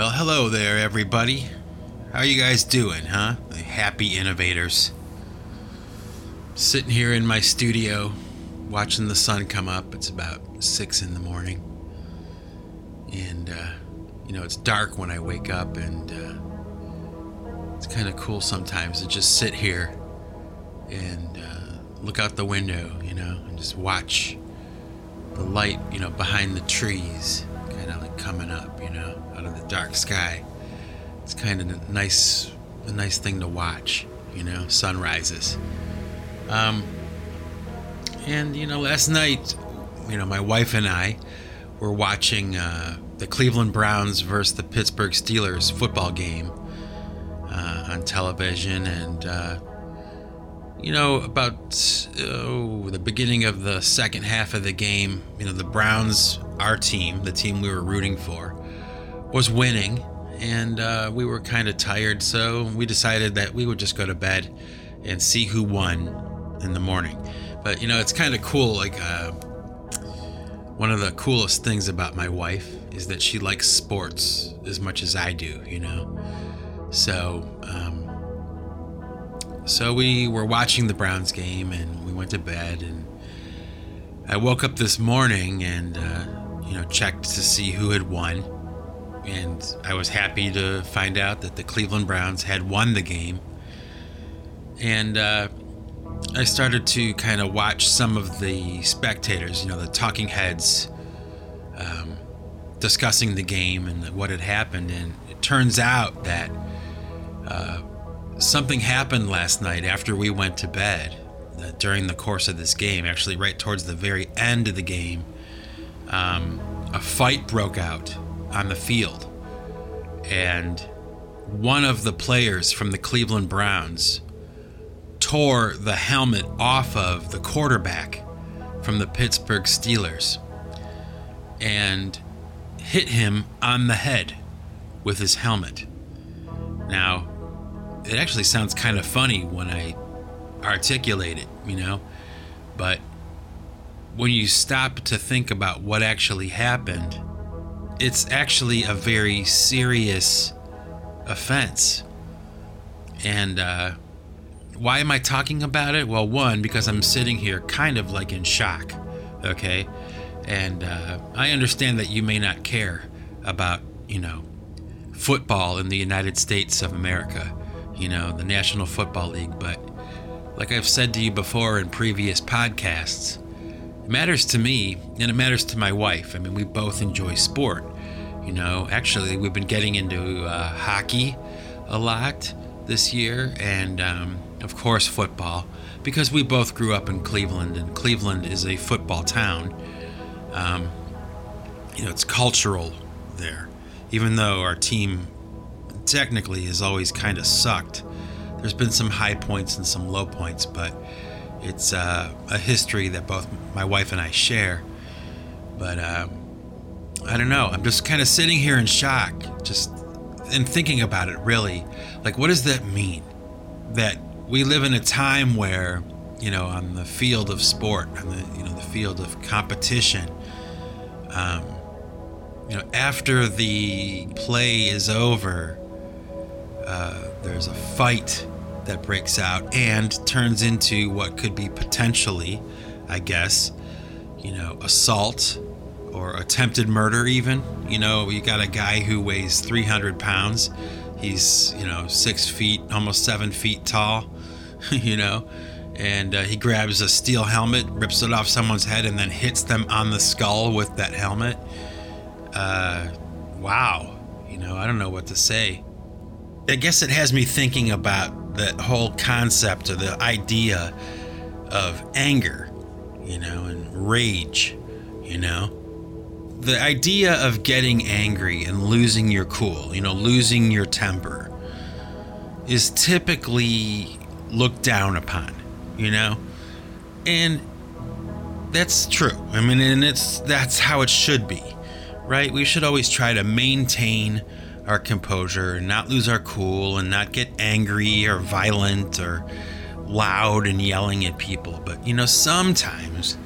Well, hello there, everybody. How you guys doing, huh? Happy innovators. Sitting here in my studio, watching the sun come up. It's about six in the morning, and uh, you know it's dark when I wake up, and uh, it's kind of cool sometimes to just sit here and uh, look out the window, you know, and just watch the light, you know, behind the trees, coming up, you know, out of the dark sky. It's kind of a nice, a nice thing to watch, you know, sunrises. Um, and you know, last night, you know, my wife and I were watching uh, the Cleveland Browns versus the Pittsburgh Steelers football game uh, on television, and uh, you know, about oh, the beginning of the second half of the game, you know, the Browns, our team, the team we were rooting for, was winning, and uh, we were kind of tired, so we decided that we would just go to bed and see who won in the morning. But you know, it's kind of cool. Like uh, one of the coolest things about my wife is that she likes sports as much as I do. You know, so um, so we were watching the Browns game and we went to bed and I woke up this morning and uh, you know checked to see who had won and I was happy to find out that the Cleveland Browns had won the game and uh, I started to kind of watch some of the spectators, you know, the talking heads, um, discussing the game and what had happened. And it turns out that uh, something happened last night after we went to bed uh, during the course of this game, actually, right towards the very end of the game. Um, a fight broke out on the field. And one of the players from the Cleveland Browns tore the helmet off of the quarterback from the Pittsburgh Steelers and hit him on the head with his helmet. Now, it actually sounds kind of funny when I articulate it, you know, but when you stop to think about what actually happened, it's actually a very serious offense. And, uh, why am I talking about it? Well, one, because I'm sitting here kind of like in shock, okay? And uh, I understand that you may not care about, you know, football in the United States of America, you know, the National Football League, but like I've said to you before in previous podcasts, it matters to me and it matters to my wife. I mean, we both enjoy sport. You know, actually, we've been getting into uh, hockey a lot this year, and um, of course, football, because we both grew up in Cleveland, and Cleveland is a football town. Um, you know, it's cultural there, even though our team technically has always kind of sucked. There's been some high points and some low points, but it's uh, a history that both my wife and I share. But uh, I don't know. I'm just kind of sitting here in shock, just and thinking about it. Really, like, what does that mean? That we live in a time where, you know, on the field of sport, on the you know the field of competition, um, you know, after the play is over, uh, there's a fight that breaks out and turns into what could be potentially, I guess, you know, assault or attempted murder, even. You know, you got a guy who weighs 300 pounds. He's, you know, six feet, almost seven feet tall. you know, and uh, he grabs a steel helmet, rips it off someone's head, and then hits them on the skull with that helmet. Uh, wow, you know, I don't know what to say. I guess it has me thinking about that whole concept or the idea of anger, you know, and rage, you know. The idea of getting angry and losing your cool, you know, losing your temper, is typically looked down upon, you know? And that's true. I mean, and it's that's how it should be, right? We should always try to maintain our composure and not lose our cool and not get angry or violent or loud and yelling at people. But, you know, sometimes,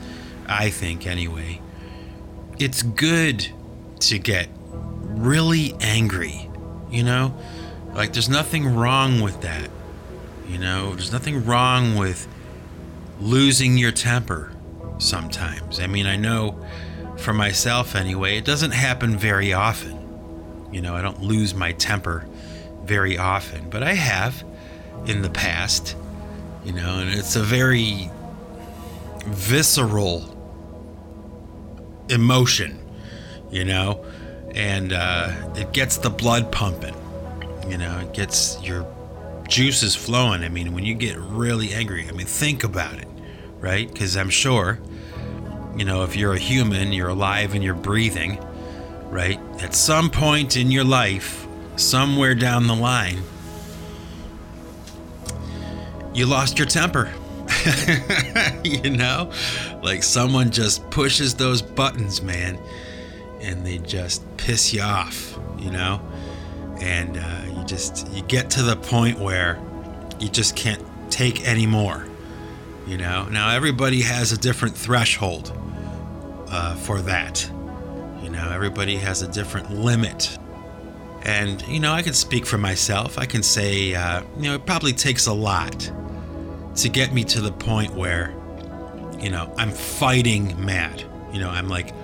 I think anyway, it's good to get really angry you know? Like, there's nothing wrong with that. You know, there's nothing wrong with losing your temper sometimes. I mean, I know for myself anyway, it doesn't happen very often. You know, I don't lose my temper very often, but I have in the past, you know, and it's a very visceral emotion, you know, and uh, it gets the blood pumping, you know, it gets your juices flowing. I mean, when you get really angry, I mean, think about it, right? Because I'm sure, you know, if you're a human, you're alive and you're breathing, right? At some point in your life, somewhere down the line, you lost your temper. you know? Like someone just pushes those buttons, man, and they just piss you off, you know? And uh, you just, you get to the point where you just can't take any more, you know? Now, everybody has a different threshold uh, for that. Know, everybody has a different limit and, you know, I can speak for myself. I can say, uh, you know, it probably takes a lot to get me to the point where, you know, I'm fighting mad. You know, I'm like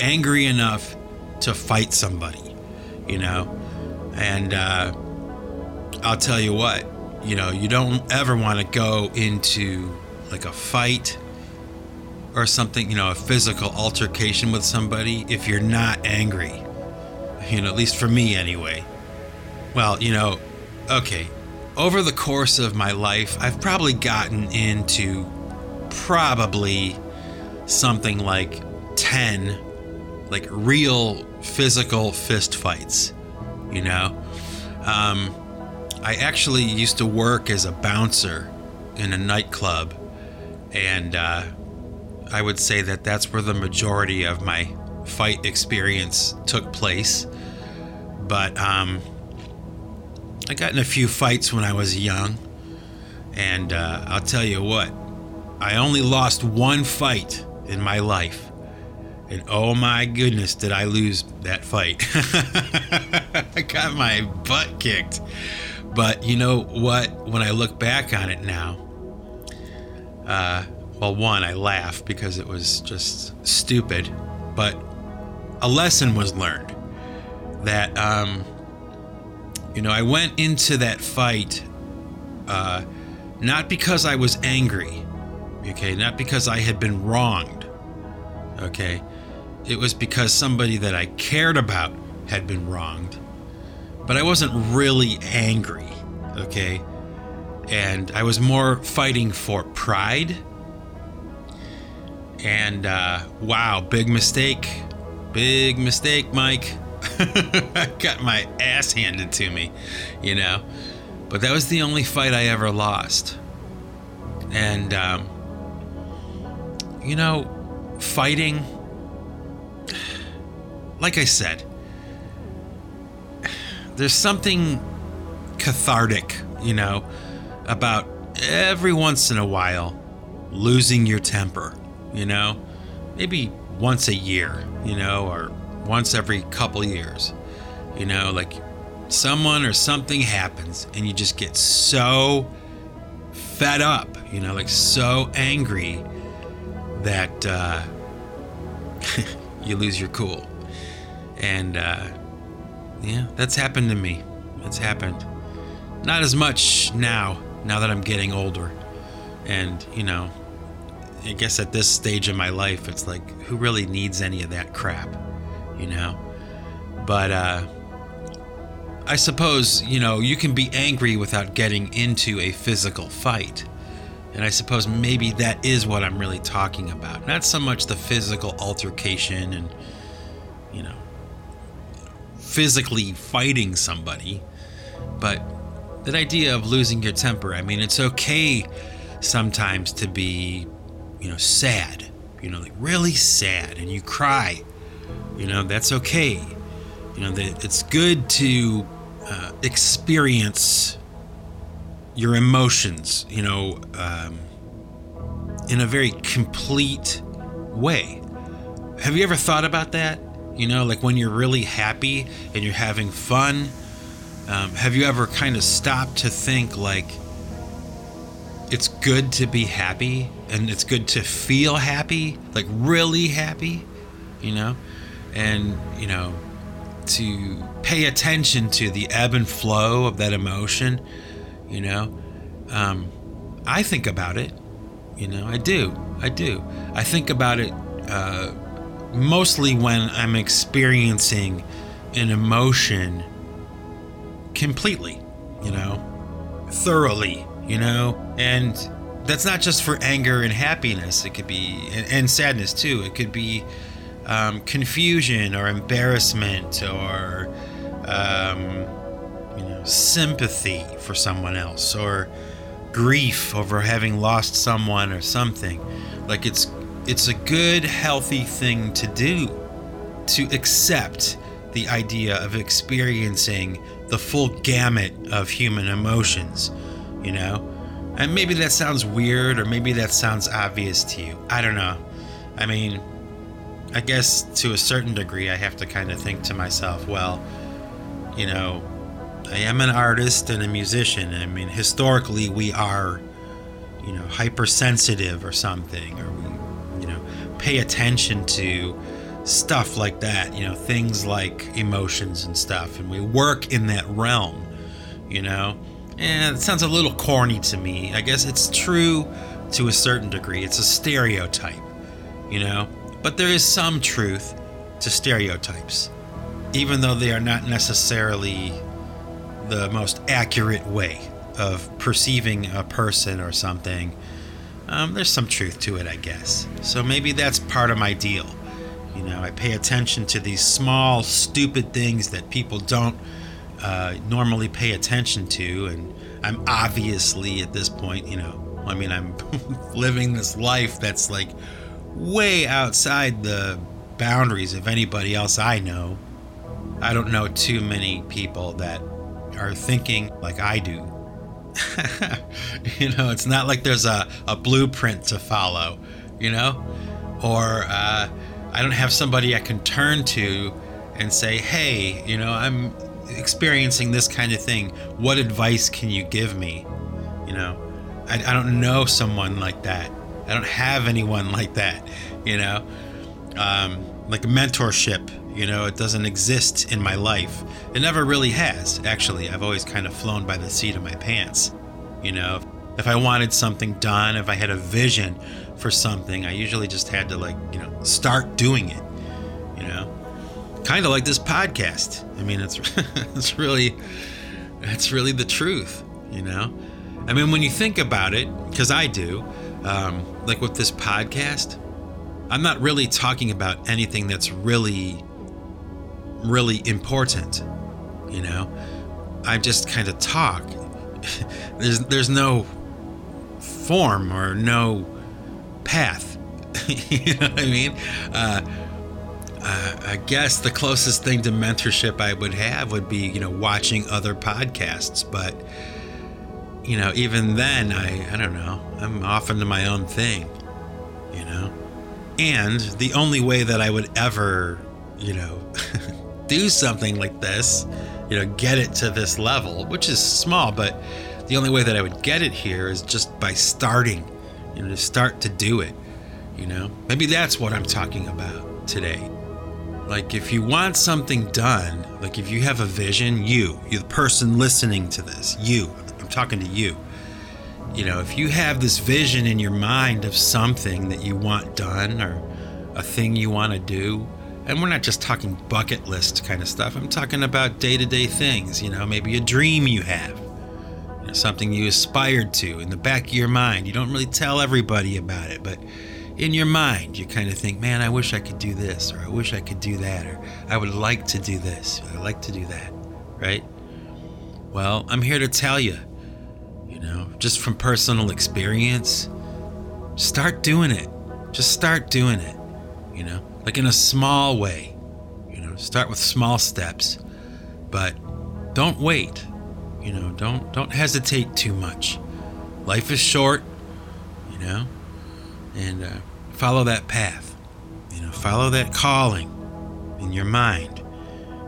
angry enough to fight somebody, you know? And uh, I'll tell you what, you know, you don't ever want to go into like a fight or something, you know, a physical altercation with somebody if you're not angry you know, at least for me anyway. Well, you know, okay, over the course of my life, I've probably gotten into probably something like 10 like real physical fist fights, you know? Um, I actually used to work as a bouncer in a nightclub, and uh, I would say that that's where the majority of my fight experience took place. But um, I got in a few fights when I was young, and uh, I'll tell you what, I only lost one fight in my life. And oh my goodness, did I lose that fight? I got my butt kicked. But you know what? When I look back on it now, uh, well, one, I laugh because it was just stupid, but a lesson was learned that um, you know I went into that fight uh, not because I was angry, okay, not because I had been wronged, okay. It was because somebody that I cared about had been wronged, but I wasn't really angry, okay. And I was more fighting for pride. And uh, wow, big mistake. Big mistake, Mike. I got my ass handed to me, you know. But that was the only fight I ever lost. And, um, you know, fighting, like I said, there's something cathartic, you know, about every once in a while losing your temper, you know, maybe once a year, you know, or once every couple years. You know, like someone or something happens and you just get so fed up, you know, like so angry that uh, you lose your cool. And uh, yeah, that's happened to me. It's happened. Not as much now, now that I'm getting older. And, you know, I guess at this stage in my life, it's like, who really needs any of that crap? you know. But uh, I suppose, you know, you can be angry without getting into a physical fight. And I suppose maybe that is what I'm really talking about. Not so much the physical altercation and, you know, physically fighting somebody, but that idea of losing your temper. I mean, it's okay sometimes to be, you know, sad, you know, like really sad, and you cry you know, that's okay. You know, that it's good to uh, experience your emotions, you know, um, in a very complete way. Have you ever thought about that? You know, like when you're really happy and you're having fun, Um, have you ever kind of stopped to think like it's good to be happy and it's good to feel happy, like really happy, you know? And, you know, to pay attention to the ebb and flow of that emotion, you know? Um, I think about it, you know, I do. I do. I think about it uh, mostly when I'm experiencing an emotion completely, you know, thoroughly, you know, and that's not just for anger and happiness. It could be, and, and sadness too. It could be um, confusion or embarrassment or, um, you know, sympathy for someone else or grief over having lost someone or something. Like it's, it's a good, healthy thing to do to accept the idea of experiencing the full gamut of human emotions, you know? And maybe that sounds weird or maybe that sounds obvious to you. I don't know. I mean, I guess to a certain degree, I have to kind of think to myself, well, you know, I am an artist and a musician. I mean, historically, we are, you know, hypersensitive or something, or we, you know, pay attention to stuff like that, you know, things like emotions and stuff, and we work in that realm, you know. And it sounds a little corny to me. I guess it's true to a certain degree. It's a stereotype, you know, but there is some truth to stereotypes, even though they are not necessarily the most accurate way of perceiving a person or something. Um, there's some truth to it, I guess. So maybe that's part of my deal you know, I pay attention to these small, stupid things that people don't uh, normally pay attention to. And I'm obviously at this point, you know, I mean, I'm living this life that's like way outside the boundaries of anybody else I know. I don't know too many people that are thinking like I do. you know, it's not like there's a, a blueprint to follow, you know? Or, uh, I don't have somebody I can turn to and say, hey, you know, I'm experiencing this kind of thing. What advice can you give me? You know, I, I don't know someone like that. I don't have anyone like that, you know, um, like mentorship, you know, it doesn't exist in my life. It never really has, actually. I've always kind of flown by the seat of my pants, you know. If I wanted something done, if I had a vision for something, I usually just had to like, you know, start doing it. You know, kind of like this podcast. I mean, it's it's really it's really the truth. You know, I mean, when you think about it, because I do, um, like with this podcast, I'm not really talking about anything that's really really important. You know, I just kind of talk. there's there's no form or no path. you know what I mean? Uh, uh, I guess the closest thing to mentorship I would have would be, you know, watching other podcasts. But, you know, even then, I, I don't know, I'm off into my own thing, you know? And the only way that I would ever, you know, do something like this, you know, get it to this level, which is small, but the only way that I would get it here is just by starting you know, to start to do it. You know, maybe that's what I'm talking about today. Like, if you want something done, like if you have a vision, you, you the person listening to this, you, I'm talking to you. You know, if you have this vision in your mind of something that you want done or a thing you want to do, and we're not just talking bucket list kind of stuff, I'm talking about day to day things, you know, maybe a dream you have something you aspired to in the back of your mind. You don't really tell everybody about it, but in your mind, you kind of think, man, I wish I could do this, or I wish I could do that, or I would like to do this, or I like to do that, right? Well, I'm here to tell you, you know, just from personal experience, start doing it. Just start doing it, you know, like in a small way, you know, start with small steps, but don't wait. You know, don't don't hesitate too much. Life is short, you know, and uh, follow that path. You know, follow that calling in your mind.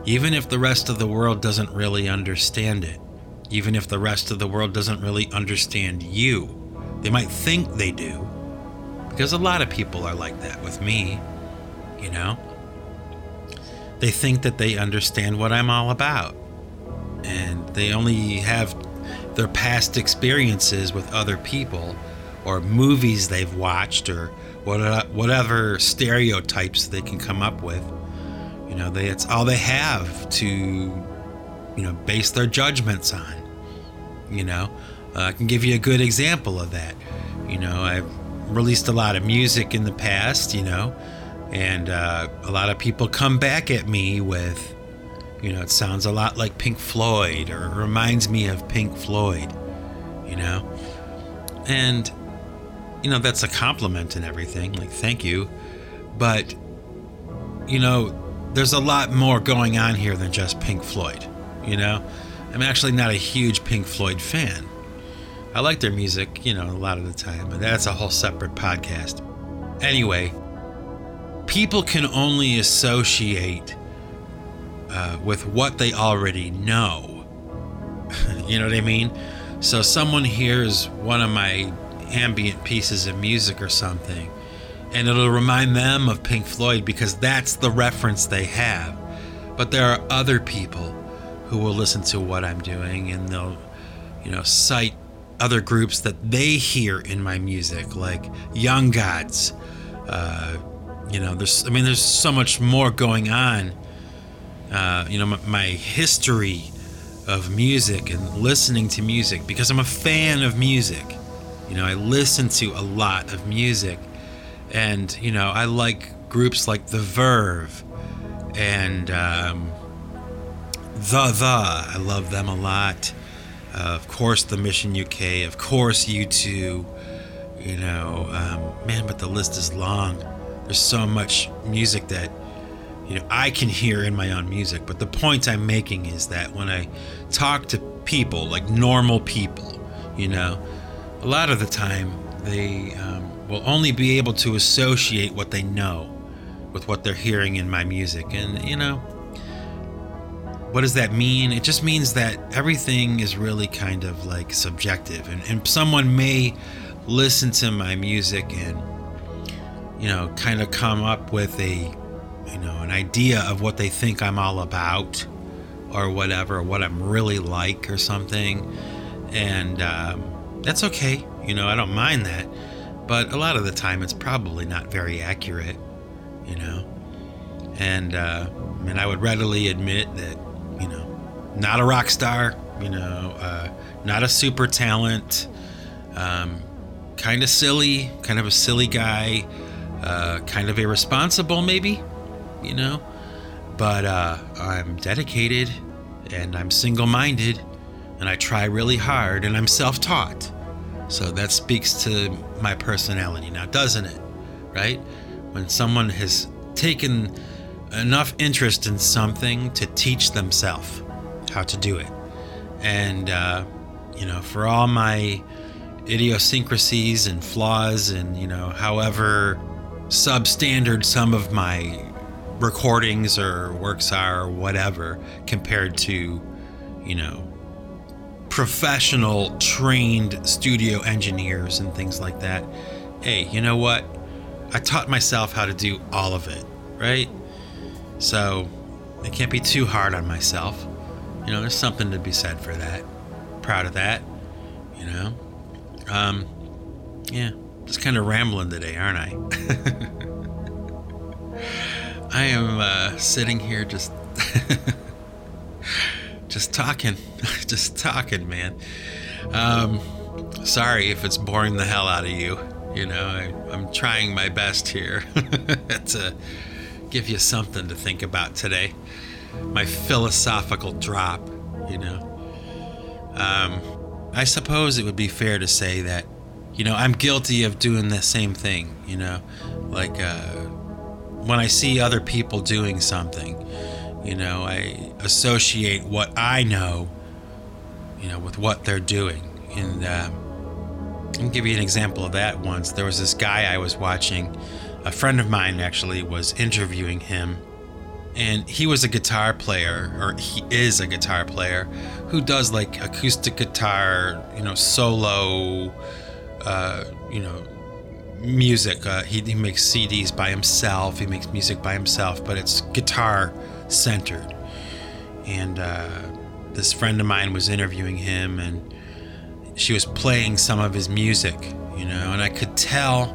even if the rest of the world doesn't really understand it, even if the rest of the world doesn't really understand you. They might think they do, because a lot of people are like that with me, you know? They think that they understand what I'm all about, and they only have their past experiences with other people or movies they've watched or whatever stereotypes they can come up with. You know, they, it's all they have to, you know, base their judgments on. You know, uh, I can give you a good example of that. You know, I've released a lot of music in the past, you know, and uh, a lot of people come back at me with, you know, it sounds a lot like Pink Floyd or reminds me of Pink Floyd, you know, and, you know, that's a compliment and everything. Like, thank you. But, you know, there's a lot more going on here than just Pink Floyd, you know? I'm actually not a huge Pink Floyd fan. I like their music, you know, a lot of the time, but that's a whole separate podcast. Anyway, people can only associate uh, with what they already know. you know what I mean? So someone hears one of my ambient pieces of music or something, and it'll remind them of Pink Floyd because that's the reference they have. But there are other people who will listen to what I'm doing and they'll, you know, cite other groups that they hear in my music, like Young Gods. Uh, you know, there's, I mean, there's so much more going on. Uh, you know, my, my history of music and listening to music because I'm a fan of music. You know, I listen to a lot of music, and you know, I like groups like The Verve and um, the The. I love them a lot. Uh, of course, the Mission UK. Of course, U2. You know, um, man, but the list is long. There's so much music that you know I can hear in my own music. But the point I'm making is that when I talk to people, like normal people, you know, a lot of the time they um, will only be able to associate what they know with what they're hearing in my music, and you know what does that mean? It just means that everything is really kind of like subjective, and, and someone may listen to my music and you know kind of come up with a you know an idea of what they think I'm all about or whatever, what I'm really like or something, and um, that's okay. You know, I don't mind that, but a lot of the time it's probably not very accurate. You know, and uh, and I would readily admit that you know, not a rock star, you know, uh, not a super talent, um, kind of silly, kind of a silly guy, uh, kind of irresponsible, maybe, you know. But uh, I'm dedicated and I'm single minded and I try really hard and I'm self taught. So that speaks to my personality now, doesn't it? Right? When someone has taken enough interest in something to teach themselves how to do it. And, uh, you know, for all my idiosyncrasies and flaws, and, you know, however substandard some of my recordings or works are, or whatever, compared to, you know, professional trained studio engineers and things like that. Hey, you know what? I taught myself how to do all of it, right? So I can't be too hard on myself. You know, there's something to be said for that. Proud of that. You know? Um, yeah, just kind of rambling today, aren't I? I am uh, sitting here just. just talking. just talking, man. Um, sorry if it's boring the hell out of you. You know, I, I'm trying my best here to give you something to think about today. My philosophical drop, you know. Um, I suppose it would be fair to say that, you know, I'm guilty of doing the same thing, you know, like uh, when I see other people doing something, you know, I associate what I know, you know, with what they're doing. And um, I'll give you an example of that once. There was this guy I was watching a friend of mine actually was interviewing him and he was a guitar player, or he is a guitar player, who does like acoustic guitar, you know, solo, uh, you know, music. Uh, he, he makes CDs by himself. He makes music by himself, but it's guitar centered. And uh, this friend of mine was interviewing him, and she was playing some of his music, you know, and I could tell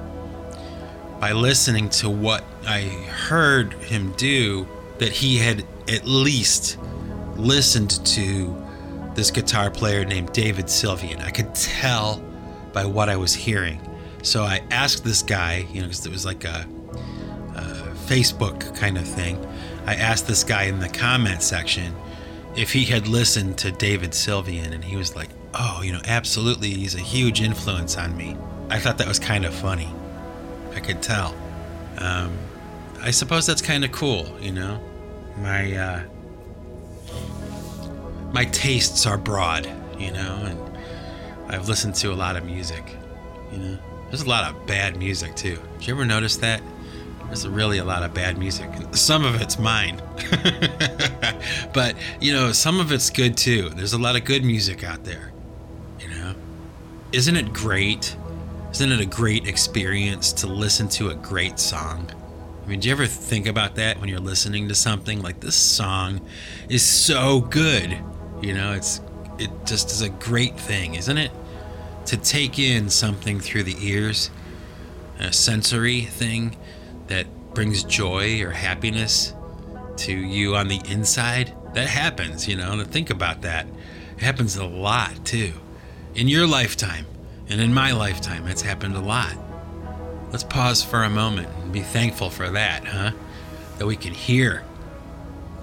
by listening to what I heard him do that he had at least listened to this guitar player named David Sylvian. I could tell by what I was hearing. So I asked this guy, you know, because it was like a, a Facebook kind of thing. I asked this guy in the comment section if he had listened to David Sylvian, and he was like, "Oh, you know, absolutely. He's a huge influence on me." I thought that was kind of funny. I could tell. Um, I suppose that's kind of cool, you know. My uh, my tastes are broad, you know, and I've listened to a lot of music, you know. There's a lot of bad music too. Did you ever notice that? There's really a lot of bad music. Some of it's mine. but, you know, some of it's good too. There's a lot of good music out there. You know? Isn't it great? Isn't it a great experience to listen to a great song? I mean, do you ever think about that when you're listening to something like this song is so good? You know, it's it just is a great thing, isn't it? To take in something through the ears, a sensory thing that brings joy or happiness to you on the inside. That happens, you know, and think about that. It happens a lot too. In your lifetime and in my lifetime, it's happened a lot. Let's pause for a moment and be thankful for that, huh? That we can hear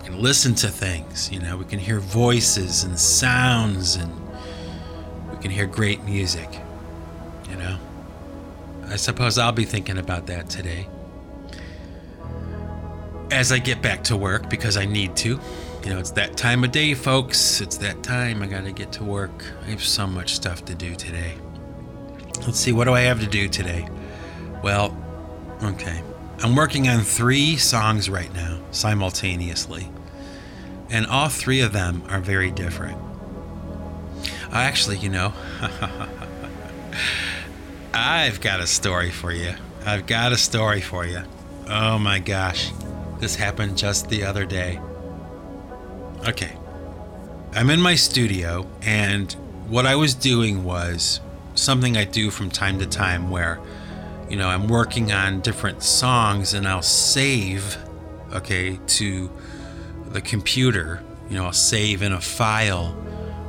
and listen to things, you know, we can hear voices and sounds and we can hear great music, you know. I suppose I'll be thinking about that today as I get back to work because I need to. You know, it's that time of day, folks. It's that time. I got to get to work. I have so much stuff to do today. Let's see, what do I have to do today? Well, okay. I'm working on three songs right now simultaneously, and all three of them are very different. Actually, you know, I've got a story for you. I've got a story for you. Oh my gosh. This happened just the other day. Okay. I'm in my studio, and what I was doing was something I do from time to time where, you know, I'm working on different songs and I'll save, okay, to the computer. You know, I'll save in a file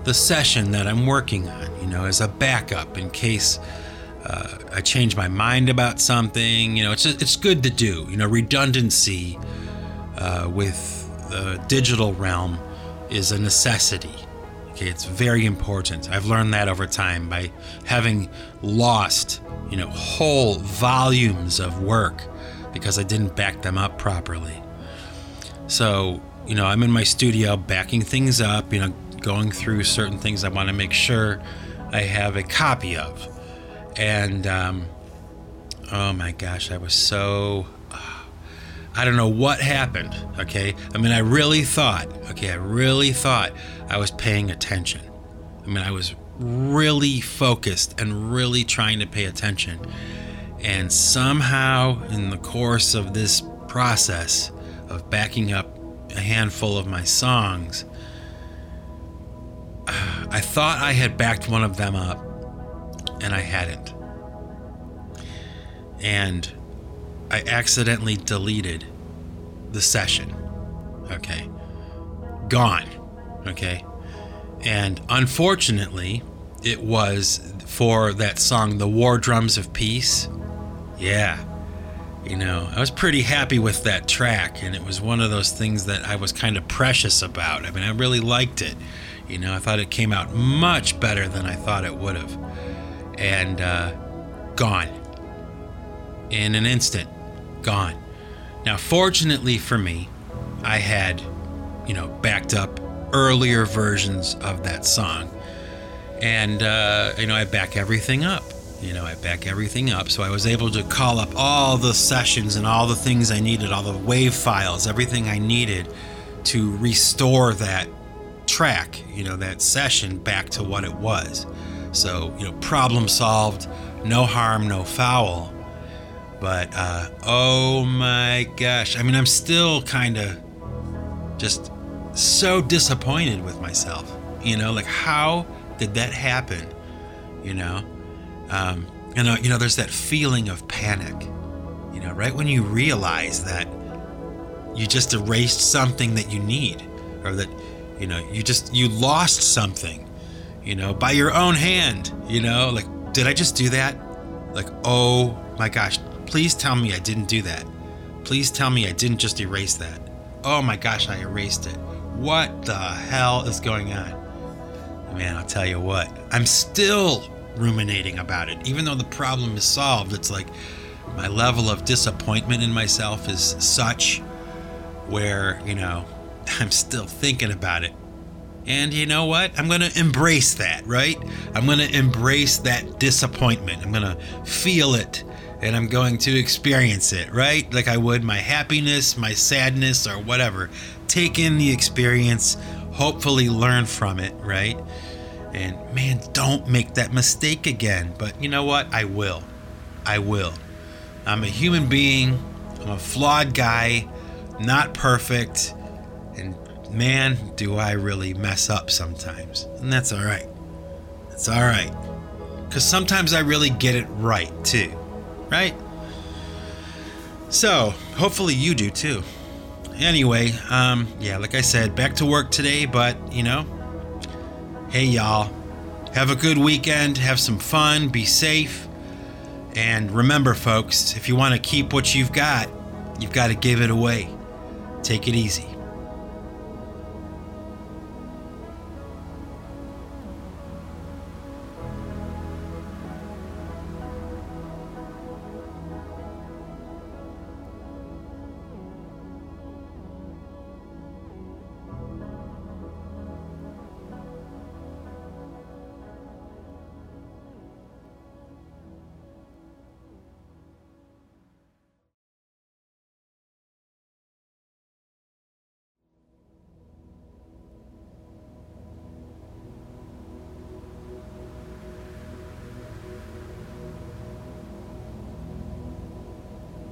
the session that I'm working on, you know, as a backup in case uh, I change my mind about something. You know, it's just, it's good to do. You know, redundancy uh, with the digital realm is a necessity. Okay, it's very important. I've learned that over time by having lost, you know, whole volumes of work because I didn't back them up properly. So, you know, I'm in my studio backing things up, you know, going through certain things I want to make sure I have a copy of. And, um, oh my gosh, I was so I don't know what happened, okay? I mean, I really thought, okay, I really thought I was paying attention. I mean, I was really focused and really trying to pay attention. And somehow, in the course of this process of backing up a handful of my songs, I thought I had backed one of them up, and I hadn't. And I accidentally deleted the session. Okay. Gone. Okay. And unfortunately, it was for that song, The War Drums of Peace. Yeah. You know, I was pretty happy with that track, and it was one of those things that I was kind of precious about. I mean, I really liked it. You know, I thought it came out much better than I thought it would have. And uh, gone in an instant gone. Now, fortunately for me, I had, you know, backed up earlier versions of that song. And, uh, you know, I back everything up. You know, I back everything up. So I was able to call up all the sessions and all the things I needed, all the wave files, everything I needed to restore that track, you know, that session back to what it was. So, you know, problem solved, no harm, no foul. But, uh, oh my gosh. I mean, I'm still kind of just so disappointed with myself. You know, like, how did that happen? You know? Um, you know, you know, there's that feeling of panic. You know, right when you realize that you just erased something that you need, or that, you know, you just you lost something, you know, by your own hand. You know, like, did I just do that? Like, oh my gosh, please tell me I didn't do that. Please tell me I didn't just erase that. Oh my gosh, I erased it. What the hell is going on? Man, I'll tell you what, I'm still ruminating about it. Even though the problem is solved, it's like my level of disappointment in myself is such where, you know, I'm still thinking about it. And you know what? I'm going to embrace that, right? I'm going to embrace that disappointment. I'm going to feel it and I'm going to experience it, right? Like I would my happiness, my sadness, or whatever. Take in the experience, hopefully learn from it, right? And man, don't make that mistake again. But you know what? I will. I will. I'm a human being, I'm a flawed guy, not perfect. And man, do I really mess up sometimes. And that's all right. It's all right. Because sometimes I really get it right, too right? So, hopefully you do too. Anyway, um, yeah, like I said, back to work today, but you know, hey y'all, have a good weekend, have some fun, be safe, and remember, folks, if you want to keep what you've got, you've got to give it away. Take it easy.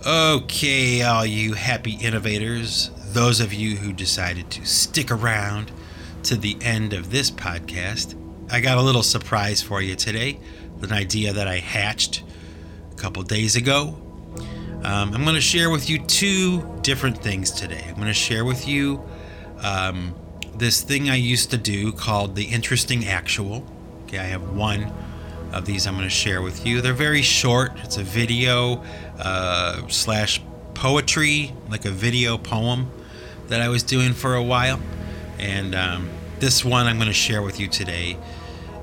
Okay, all you happy innovators, those of you who decided to stick around to the end of this podcast, I got a little surprise for you today. An idea that I hatched a couple days ago. Um, I'm going to share with you two different things today. I'm going to share with you um, this thing I used to do called the Interesting Actual. Okay, I have one of these I'm going to share with you. They're very short. It's a video uh, slash poetry, like a video poem that I was doing for a while. And um, this one I'm going to share with you today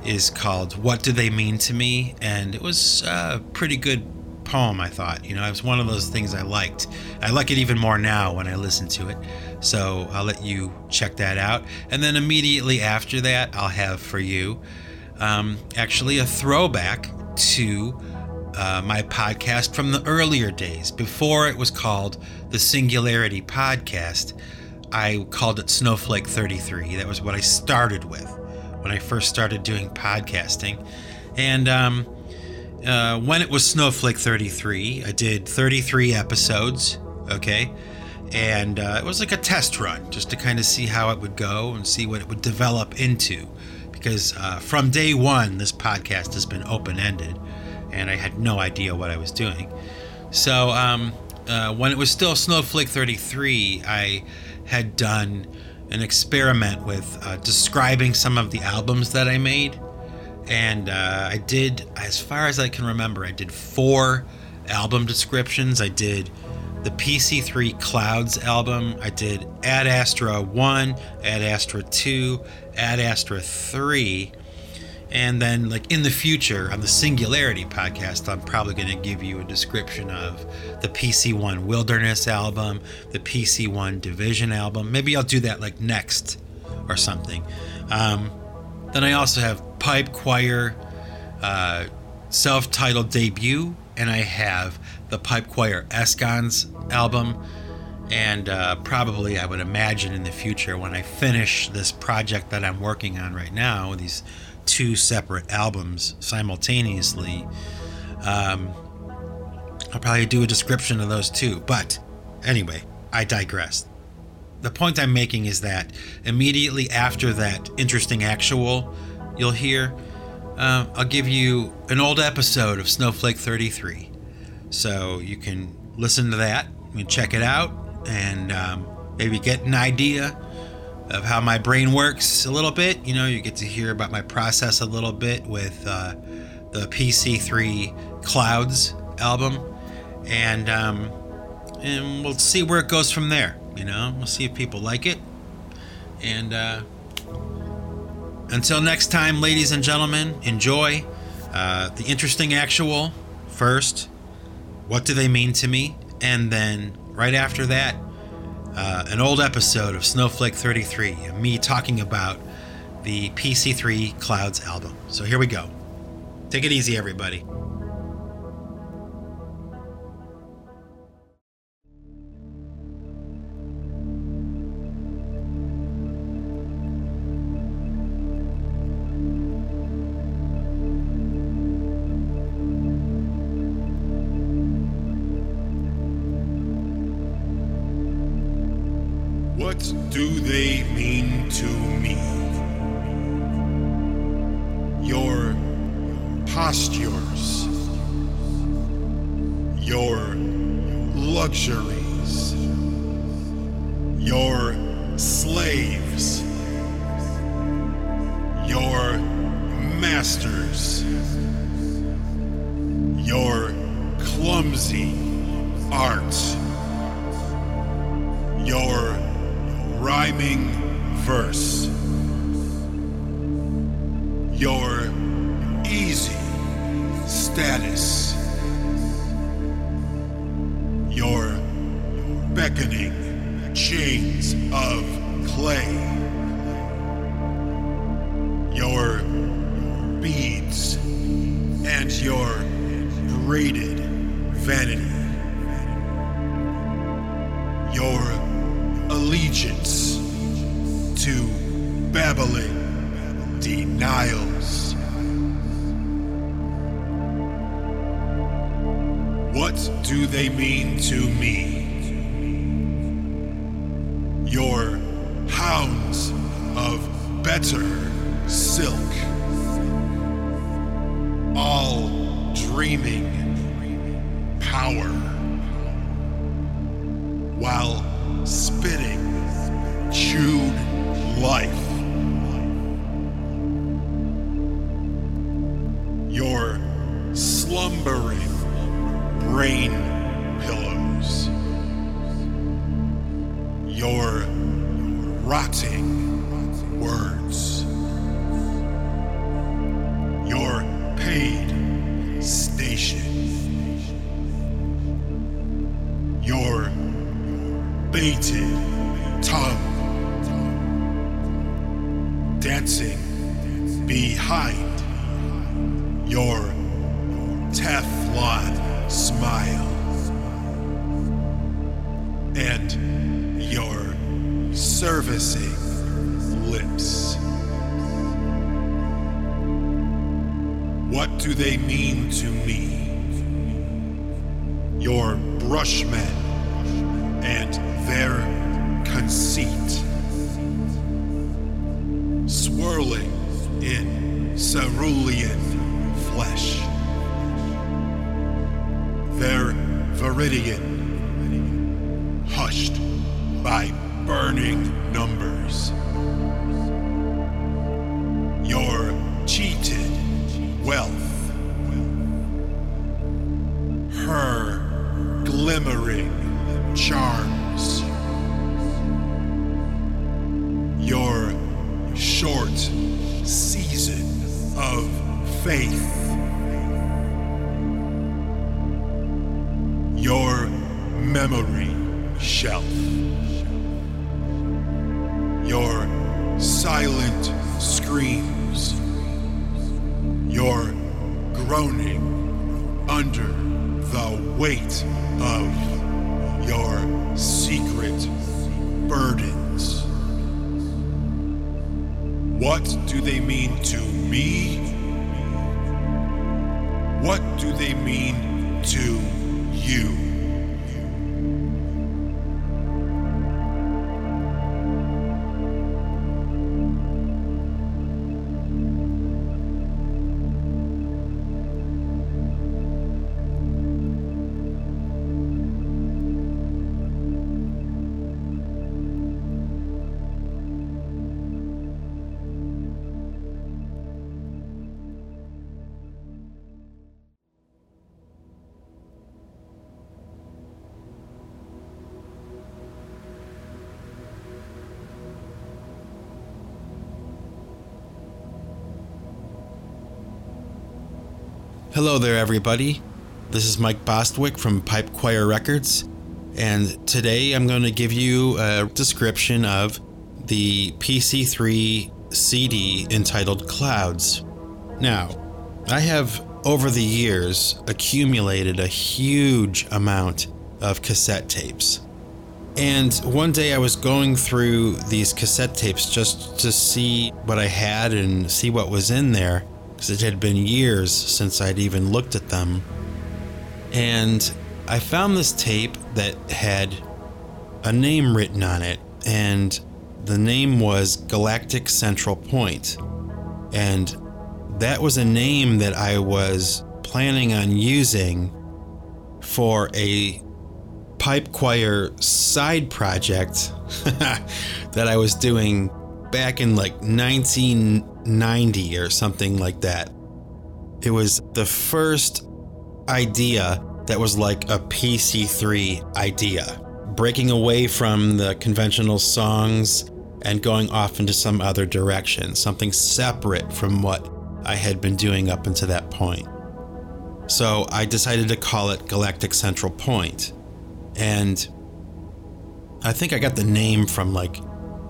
is called What Do They Mean to Me? And it was a pretty good poem, I thought. You know, it was one of those things I liked. I like it even more now when I listen to it. So I'll let you check that out. And then immediately after that, I'll have for you um, actually a throwback to uh, my podcast from the earlier days, before it was called the Singularity Podcast. I called it Snowflake 33. That was what I started with when I first started doing podcasting. And um, uh, when it was Snowflake 33, I did 33 episodes, okay? And uh, it was like a test run just to kind of see how it would go and see what it would develop into because uh, from day one, this podcast has been open ended, and I had no idea what I was doing. So, um, uh, when it was still Snowflake 33, I had done an experiment with uh, describing some of the albums that I made. And uh, I did, as far as I can remember, I did four album descriptions. I did the PC3 Clouds album. I did Ad Astra 1, Ad Astra 2, Ad Astra 3. And then, like in the future, on the Singularity podcast, I'm probably going to give you a description of the PC1 Wilderness album, the PC1 Division album. Maybe I'll do that like next or something. Um, then I also have Pipe Choir, uh, self titled debut, and I have the Pipe Choir Escons album. And uh, probably, I would imagine in the future, when I finish this project that I'm working on right now, these two separate albums simultaneously, um, I'll probably do a description of those too. But anyway, I digress. The point I'm making is that immediately after that interesting actual you'll hear, uh, I'll give you an old episode of Snowflake 33. So you can listen to that, and check it out, and um, maybe get an idea of how my brain works a little bit. You know, you get to hear about my process a little bit with uh, the PC3 Clouds album, and um, and we'll see where it goes from there. You know, we'll see if people like it, and uh, until next time, ladies and gentlemen, enjoy uh, the interesting actual first. What do they mean to me? And then right after that, uh, an old episode of Snowflake 33, me talking about the PC3 Clouds album. So here we go. Take it easy, everybody. Cerulean flesh. Their viridian hushed by burning numbers. Hello there, everybody. This is Mike Bostwick from Pipe Choir Records, and today I'm going to give you a description of the PC3 CD entitled Clouds. Now, I have over the years accumulated a huge amount of cassette tapes. And one day I was going through these cassette tapes just to see what I had and see what was in there because it had been years since I'd even looked at them. And I found this tape that had a name written on it, and the name was Galactic Central Point. And that was a name that I was planning on using for a pipe choir side project that I was doing back in like 1990 or something like that. It was the first idea that was like a PC3 idea, breaking away from the conventional songs and going off into some other direction, something separate from what I had been doing up until that point. So I decided to call it Galactic Central Point. And I think I got the name from like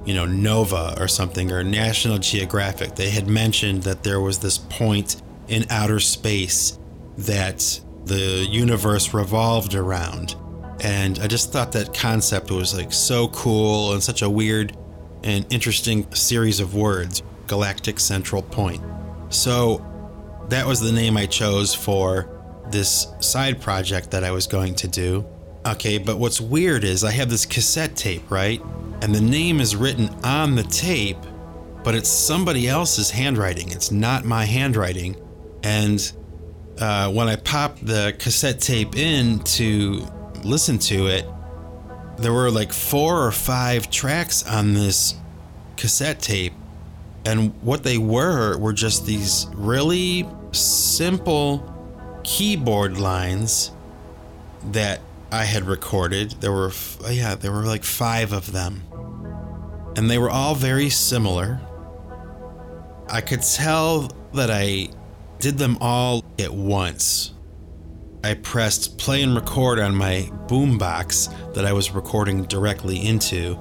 you know, Nova or something, or National Geographic, they had mentioned that there was this point in outer space that the universe revolved around. And I just thought that concept was like so cool and such a weird and interesting series of words Galactic Central Point. So that was the name I chose for this side project that I was going to do. Okay, but what's weird is I have this cassette tape, right? And the name is written on the tape, but it's somebody else's handwriting. It's not my handwriting. And uh, when I popped the cassette tape in to listen to it, there were like four or five tracks on this cassette tape. And what they were were just these really simple keyboard lines that I had recorded. There were, yeah, there were like five of them and they were all very similar. I could tell that I did them all at once. I pressed play and record on my boombox that I was recording directly into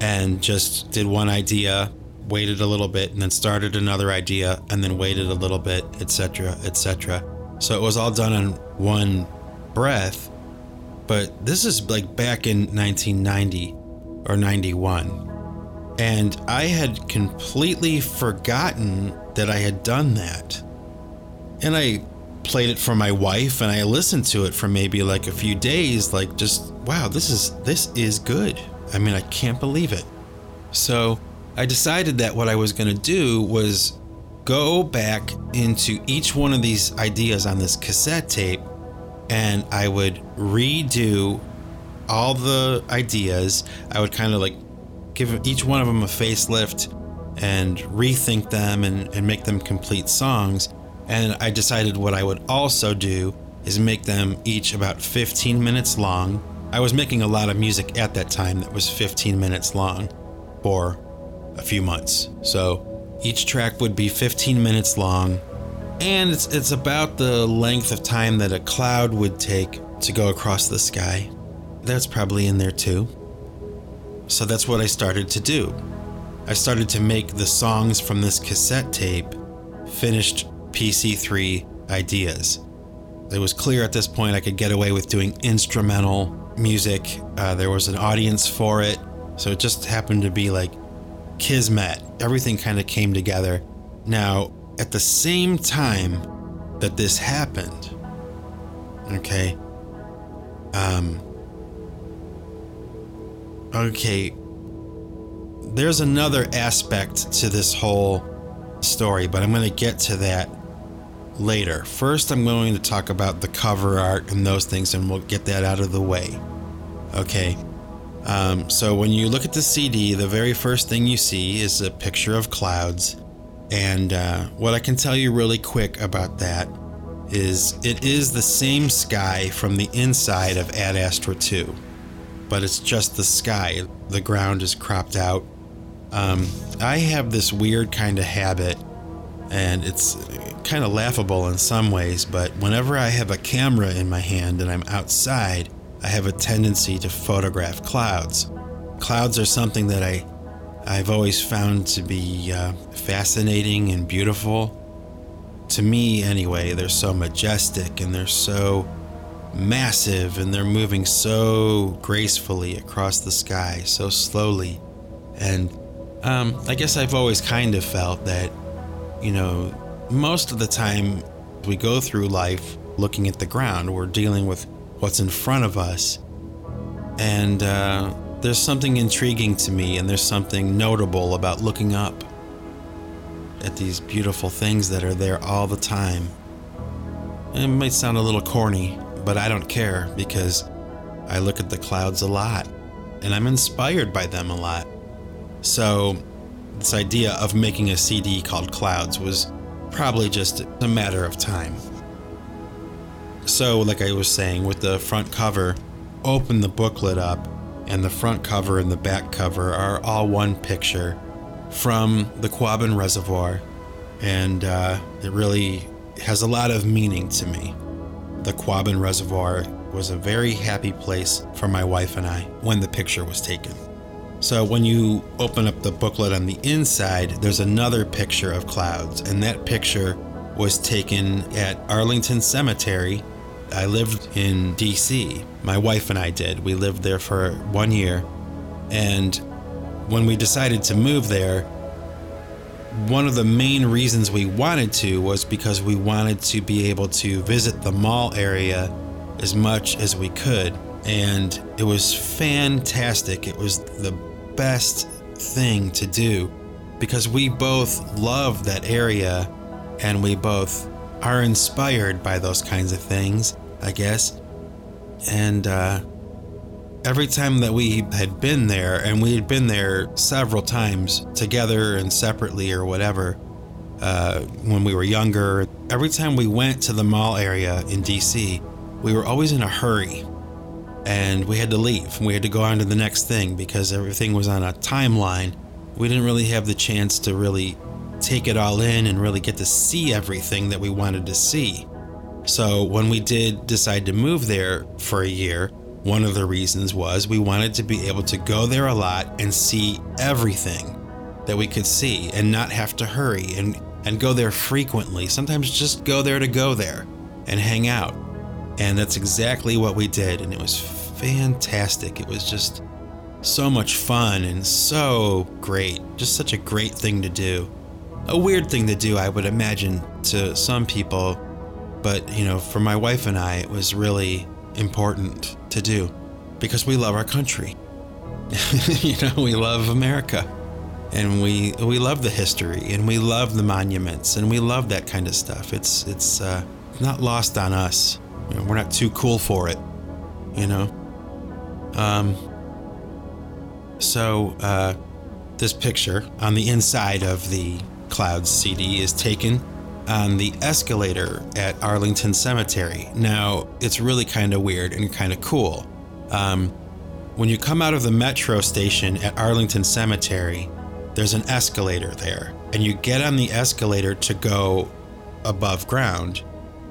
and just did one idea, waited a little bit, and then started another idea, and then waited a little bit, etc., etc. So it was all done in one breath. But this is like back in 1990 or 91. And I had completely forgotten that I had done that. And I played it for my wife and I listened to it for maybe like a few days like just wow this is this is good. I mean I can't believe it. So I decided that what I was going to do was go back into each one of these ideas on this cassette tape and I would redo all the ideas. I would kind of like give each one of them a facelift and rethink them and, and make them complete songs. And I decided what I would also do is make them each about 15 minutes long. I was making a lot of music at that time that was 15 minutes long for a few months. So each track would be 15 minutes long. And it's, it's about the length of time that a cloud would take to go across the sky. That's probably in there too. So that's what I started to do. I started to make the songs from this cassette tape, finished PC3 ideas. It was clear at this point I could get away with doing instrumental music. Uh, there was an audience for it. So it just happened to be like kismet. Everything kind of came together. Now, at the same time that this happened, okay, um, okay, there's another aspect to this whole story, but I'm going to get to that later. First, I'm going to talk about the cover art and those things, and we'll get that out of the way. Okay. Um, so, when you look at the CD, the very first thing you see is a picture of clouds. And uh, what I can tell you really quick about that is it is the same sky from the inside of Ad Astra 2, but it's just the sky. The ground is cropped out. Um, I have this weird kind of habit, and it's kind of laughable in some ways, but whenever I have a camera in my hand and I'm outside, I have a tendency to photograph clouds. Clouds are something that I I've always found to be uh, fascinating and beautiful. To me, anyway, they're so majestic and they're so massive and they're moving so gracefully across the sky, so slowly. And um, I guess I've always kind of felt that, you know, most of the time we go through life looking at the ground, we're dealing with what's in front of us. And uh, there's something intriguing to me, and there's something notable about looking up at these beautiful things that are there all the time. It might sound a little corny, but I don't care because I look at the clouds a lot and I'm inspired by them a lot. So, this idea of making a CD called Clouds was probably just a matter of time. So, like I was saying, with the front cover, open the booklet up, and the front cover and the back cover are all one picture from the Quabbin Reservoir, and uh, it really has a lot of meaning to me. The Quabbin Reservoir was a very happy place for my wife and I when the picture was taken. So, when you open up the booklet on the inside, there's another picture of clouds, and that picture was taken at Arlington Cemetery. I lived in DC. My wife and I did. We lived there for one year. And when we decided to move there, one of the main reasons we wanted to was because we wanted to be able to visit the mall area as much as we could. And it was fantastic. It was the best thing to do because we both love that area and we both are inspired by those kinds of things, I guess. And uh, every time that we had been there, and we had been there several times together and separately or whatever, uh, when we were younger, every time we went to the mall area in DC, we were always in a hurry and we had to leave. We had to go on to the next thing because everything was on a timeline. We didn't really have the chance to really take it all in and really get to see everything that we wanted to see. So, when we did decide to move there for a year, one of the reasons was we wanted to be able to go there a lot and see everything that we could see and not have to hurry and, and go there frequently. Sometimes just go there to go there and hang out. And that's exactly what we did. And it was fantastic. It was just so much fun and so great. Just such a great thing to do. A weird thing to do, I would imagine, to some people. But, you know, for my wife and I, it was really important to do because we love our country. you know, we love America. And we we love the history and we love the monuments and we love that kind of stuff. It's it's uh, not lost on us. You know, we're not too cool for it, you know. Um, so uh, this picture on the inside of the Clouds CD is taken on the escalator at Arlington Cemetery. Now, it's really kind of weird and kind of cool. Um, when you come out of the metro station at Arlington Cemetery, there's an escalator there, and you get on the escalator to go above ground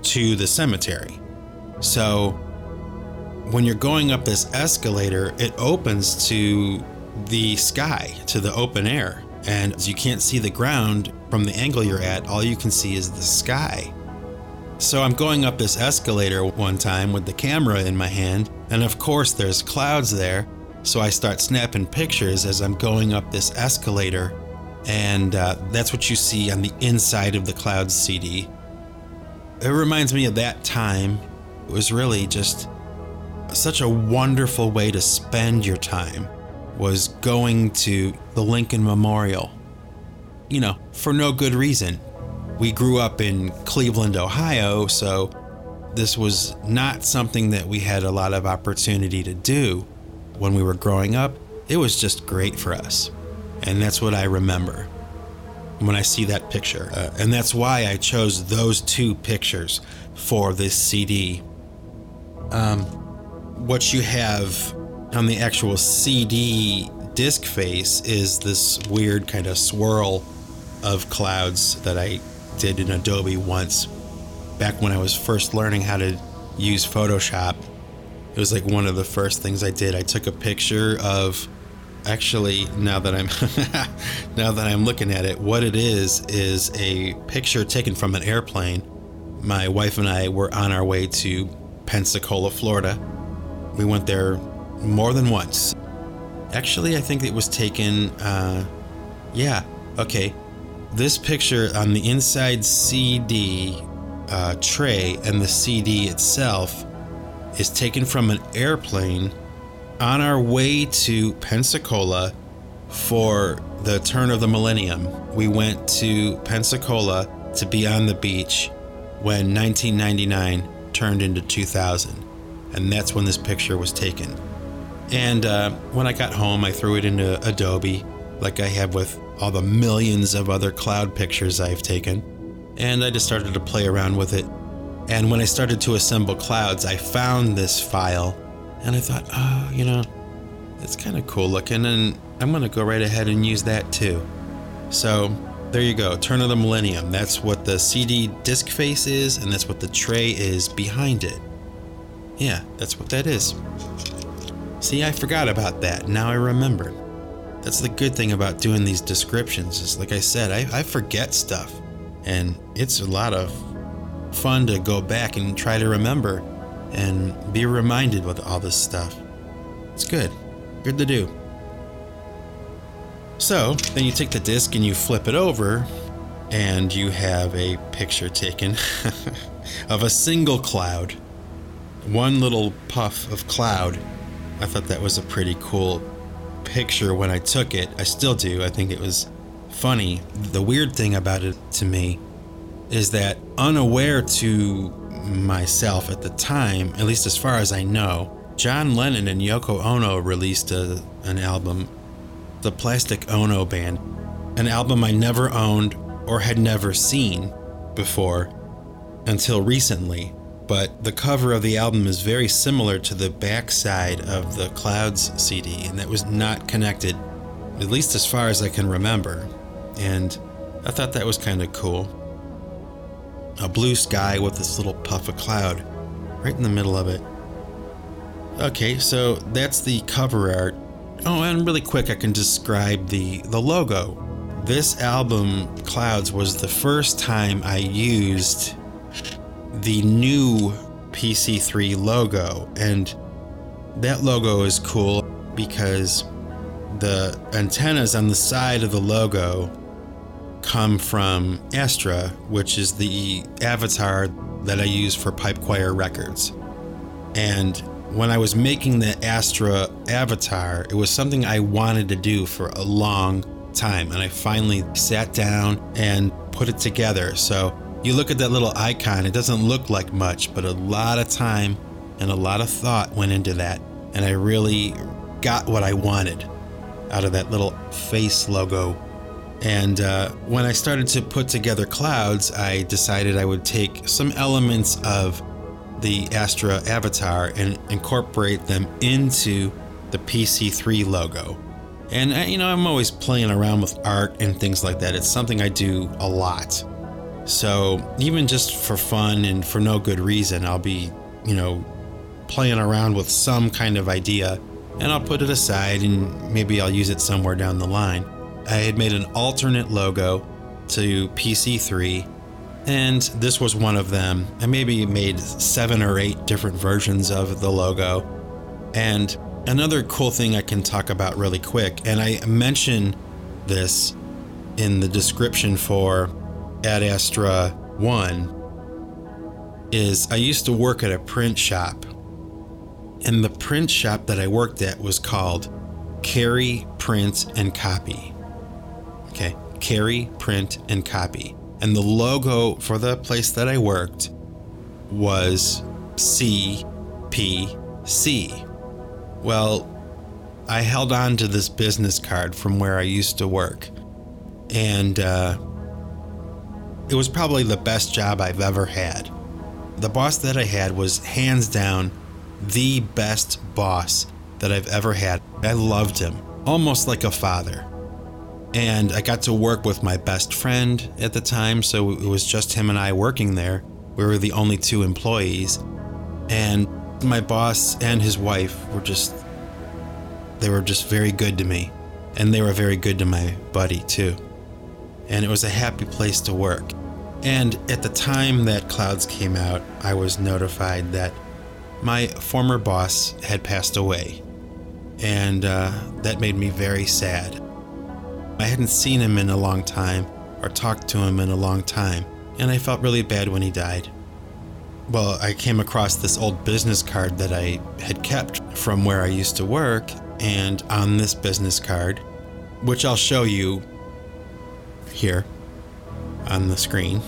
to the cemetery. So, when you're going up this escalator, it opens to the sky, to the open air. And as you can't see the ground from the angle you're at, all you can see is the sky. So I'm going up this escalator one time with the camera in my hand, and of course there's clouds there. So I start snapping pictures as I'm going up this escalator, and uh, that's what you see on the inside of the Clouds CD. It reminds me of that time. It was really just such a wonderful way to spend your time was going to the Lincoln Memorial. You know, for no good reason. We grew up in Cleveland, Ohio, so this was not something that we had a lot of opportunity to do when we were growing up. It was just great for us. And that's what I remember when I see that picture. Uh, and that's why I chose those two pictures for this CD. Um, what you have on the actual CD disc face is this weird kind of swirl of clouds that I did in Adobe once back when I was first learning how to use Photoshop. It was like one of the first things I did. I took a picture of actually now that I'm now that I'm looking at it, what it is is a picture taken from an airplane. My wife and I were on our way to Pensacola, Florida. We went there more than once. Actually, I think it was taken uh yeah, okay. This picture on the inside CD uh, tray and the CD itself is taken from an airplane on our way to Pensacola for the turn of the millennium. We went to Pensacola to be on the beach when 1999 turned into 2000. And that's when this picture was taken. And uh, when I got home, I threw it into Adobe, like I have with all the millions of other cloud pictures I've taken, and I just started to play around with it. And when I started to assemble clouds, I found this file, and I thought, oh, you know, it's kind of cool looking, and I'm going to go right ahead and use that too. So there you go, Turn of the Millennium. That's what the CD disc face is, and that's what the tray is behind it. Yeah, that's what that is. See, I forgot about that. Now I remember. That's the good thing about doing these descriptions is like I said, I, I forget stuff. And it's a lot of fun to go back and try to remember and be reminded with all this stuff. It's good. Good to do. So, then you take the disc and you flip it over, and you have a picture taken of a single cloud. One little puff of cloud. I thought that was a pretty cool picture when I took it. I still do. I think it was funny. The weird thing about it to me is that unaware to myself at the time, at least as far as I know, John Lennon and Yoko Ono released a, an album, the Plastic Ono Band, an album I never owned or had never seen before until recently. But the cover of the album is very similar to the backside of the Clouds CD, and that was not connected, at least as far as I can remember. And I thought that was kind of cool. A blue sky with this little puff of cloud right in the middle of it. Okay, so that's the cover art. Oh, and really quick, I can describe the, the logo. This album, Clouds, was the first time I used the new PC3 logo, and that logo is cool because the antennas on the side of the logo come from Astra, which is the avatar that I use for Pipe Choir Records. And when I was making the Astra avatar, it was something I wanted to do for a long time. And I finally sat down and put it together. So you look at that little icon, it doesn't look like much, but a lot of time and a lot of thought went into that. And I really got what I wanted out of that little face logo. And uh, when I started to put together clouds, I decided I would take some elements of the Astra avatar and incorporate them into the PC3 logo. And, uh, you know, I'm always playing around with art and things like that. It's something I do a lot. So, even just for fun and for no good reason, I'll be, you know, playing around with some kind of idea and I'll put it aside and maybe I'll use it somewhere down the line. I had made an alternate logo to PC3 And this was one of them. I maybe made seven or eight different versions of the logo. And another cool thing I can talk about really quick, and I mention this in the description for Ad Astra 1, is I used to work at a print shop. And the print shop that I worked at was called Carry, Print, and Copy. Okay, Carry, Print, and Copy. And the logo for the place that I worked was CPC. Well, I held on to this business card from where I used to work. And uh, it was probably the best job I've ever had. The boss that I had was hands down the best boss that I've ever had. I loved him, almost like a father. And I got to work with my best friend at the time, so it was just him and I working there. We were the only two employees. And my boss and his wife were just, they were just very good to me. And they were very good to my buddy, too. And it was a happy place to work. And at the time that Clouds came out, I was notified that my former boss had passed away. And uh, that made me very sad. I hadn't seen him in a long time or talked to him in a long time, and I felt really bad when he died. Well, I came across this old business card that I had kept from where I used to work, and on this business card, which I'll show you here on the screen,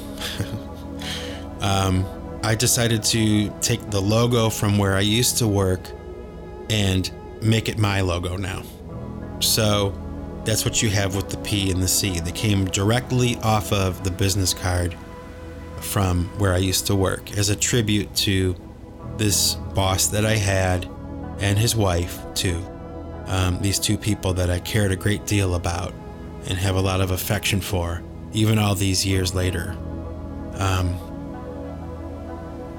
um, I decided to take the logo from where I used to work and make it my logo now. So that's what you have with the P and the C. They came directly off of the business card from where I used to work as a tribute to this boss that I had and his wife, too. Um, these two people that I cared a great deal about and have a lot of affection for, even all these years later. Um,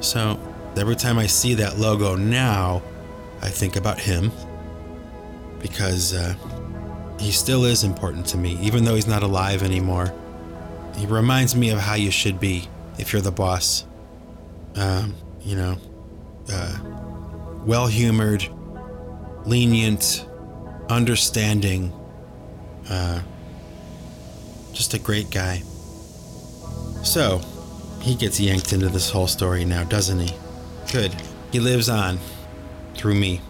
so every time I see that logo now, I think about him because uh, he still is important to me, even though he's not alive anymore. He reminds me of how you should be if you're the boss. Um, you know, uh, well humored, lenient, understanding, uh, just a great guy. So, he gets yanked into this whole story now, doesn't he? Good. He lives on through me.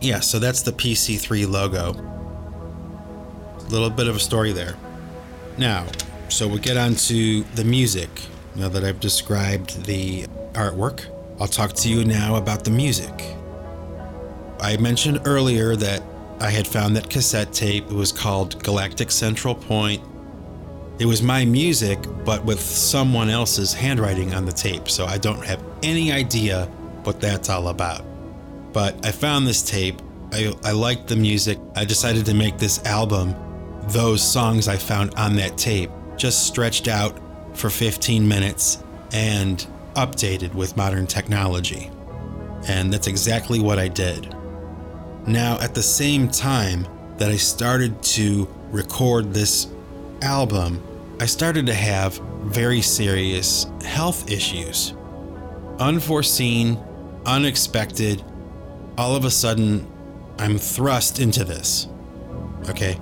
Yeah, so that's the PC3 logo. A little bit of a story there. Now, so we get on to the music. Now that I've described the artwork, I'll talk to you now about the music. I mentioned earlier that I had found that cassette tape. It was called Galactic Central Point. It was my music, but with someone else's handwriting on the tape, so I don't have any idea what that's all about. But I found this tape. I, I liked the music. I decided to make this album, those songs I found on that tape, just stretched out for 15 minutes and updated with modern technology. And that's exactly what I did. Now, at the same time that I started to record this album, I started to have very serious health issues. Unforeseen, unexpected, all of a sudden, I'm thrust into this. Okay?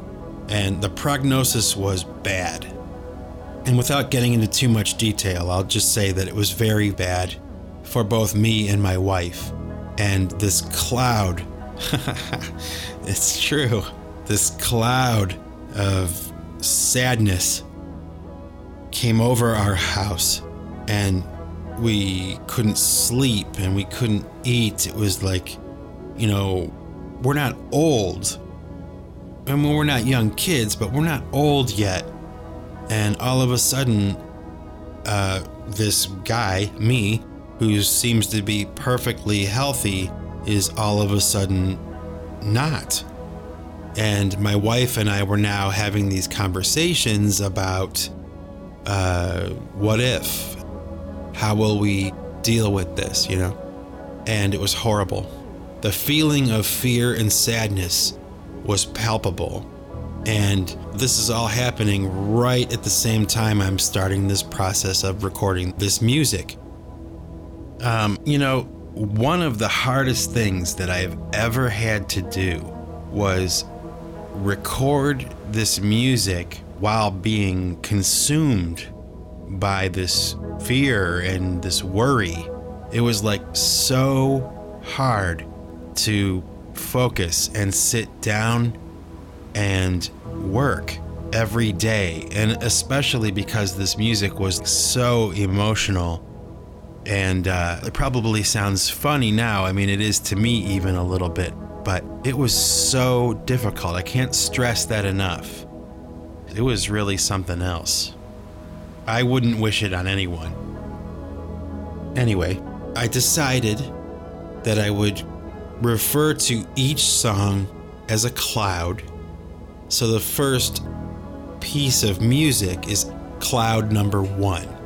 And the prognosis was bad. And without getting into too much detail, I'll just say that it was very bad for both me and my wife. And this cloud, it's true, this cloud of sadness came over our house and we couldn't sleep and we couldn't eat. It was like, you know, we're not old. I mean, we're not young kids, but we're not old yet. And all of a sudden, uh, this guy, me, who seems to be perfectly healthy, is all of a sudden not. And my wife and I were now having these conversations about uh, what if? How will we deal with this, you know? And it was horrible. The feeling of fear and sadness was palpable. And this is all happening right at the same time I'm starting this process of recording this music. Um, you know, one of the hardest things that I've ever had to do was record this music while being consumed by this fear and this worry. It was like so hard to focus and sit down and work every day. And especially because this music was so emotional. And uh, it probably sounds funny now. I mean, it is to me even a little bit, but it was so difficult. I can't stress that enough. It was really something else. I wouldn't wish it on anyone. Anyway, I decided that I would refer to each song as a cloud. So the first piece of music is cloud number one.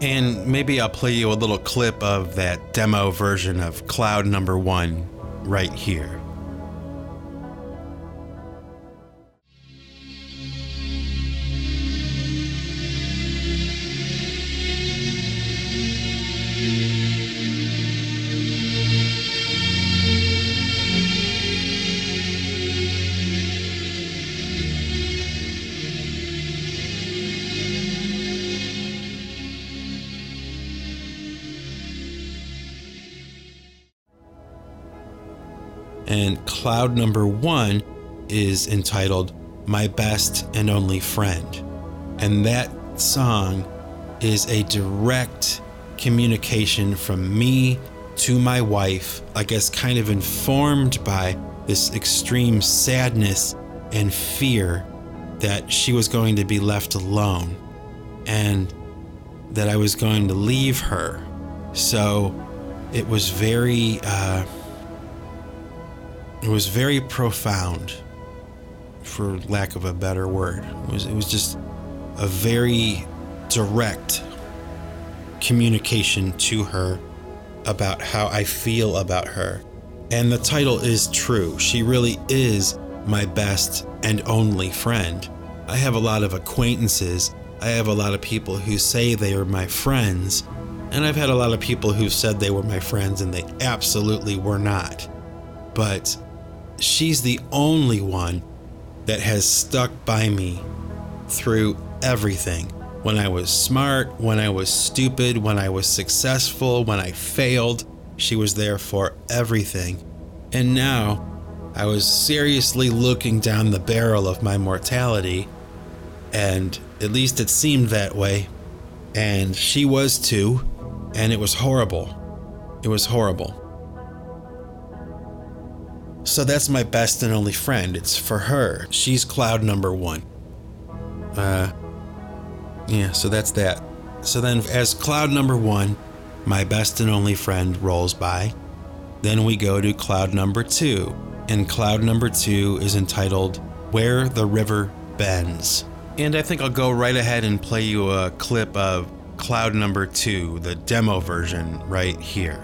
And maybe I'll play you a little clip of that demo version of cloud number one right here. Cloud number one is entitled My Best and Only Friend. And that song is a direct communication from me to my wife, I guess, kind of informed by this extreme sadness and fear that she was going to be left alone and that I was going to leave her. So it was very, uh, it was very profound, for lack of a better word. It was, it was just a very direct communication to her about how I feel about her. And the title is true. She really is my best and only friend. I have a lot of acquaintances. I have a lot of people who say they are my friends. And I've had a lot of people who said they were my friends and they absolutely were not. But she's the only one that has stuck by me through everything. When I was smart, when I was stupid, when I was successful, when I failed, she was there for everything. And now, I was seriously looking down the barrel of my mortality, and at least it seemed that way. And she was too, and it was horrible. It was horrible. So that's my best and only friend. It's for her. She's cloud number one. Uh, yeah, so that's that. So then, as cloud number one, my best and only friend rolls by, then we go to cloud number two. And cloud number two is entitled Where the River Bends. And I think I'll go right ahead and play you a clip of cloud number two, the demo version, right here.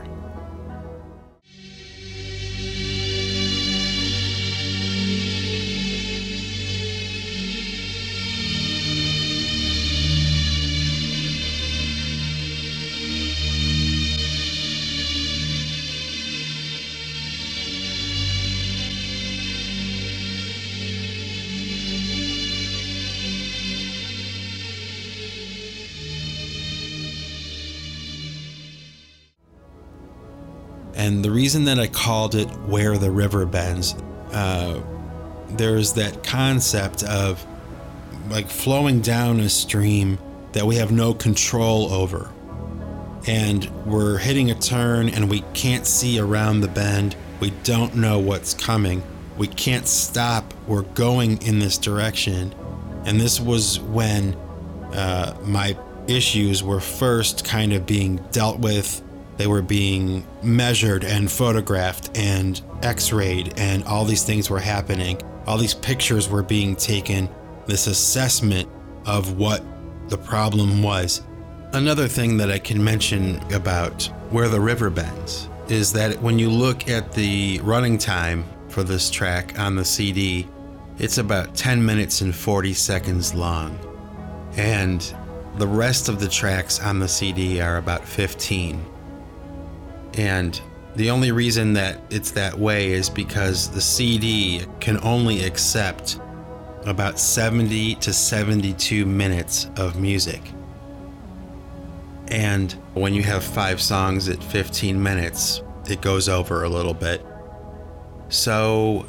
And the reason that I called it Where the River Bends, uh, there's that concept of like flowing down a stream that we have no control over. And we're hitting a turn and we can't see around the bend. We don't know what's coming. We can't stop. We're going in this direction. And this was when uh, my issues were first kind of being dealt with they were being measured and photographed and x rayed, and all these things were happening. All these pictures were being taken, this assessment of what the problem was. Another thing that I can mention about where the river bends is that when you look at the running time for this track on the CD, It's about 10 minutes and 40 seconds long. And the rest of the tracks on the CD are about 15. And the only reason that it's that way is because the CD can only accept about 70 to 72 minutes of music. And when you have five songs at 15 minutes, it goes over a little bit. So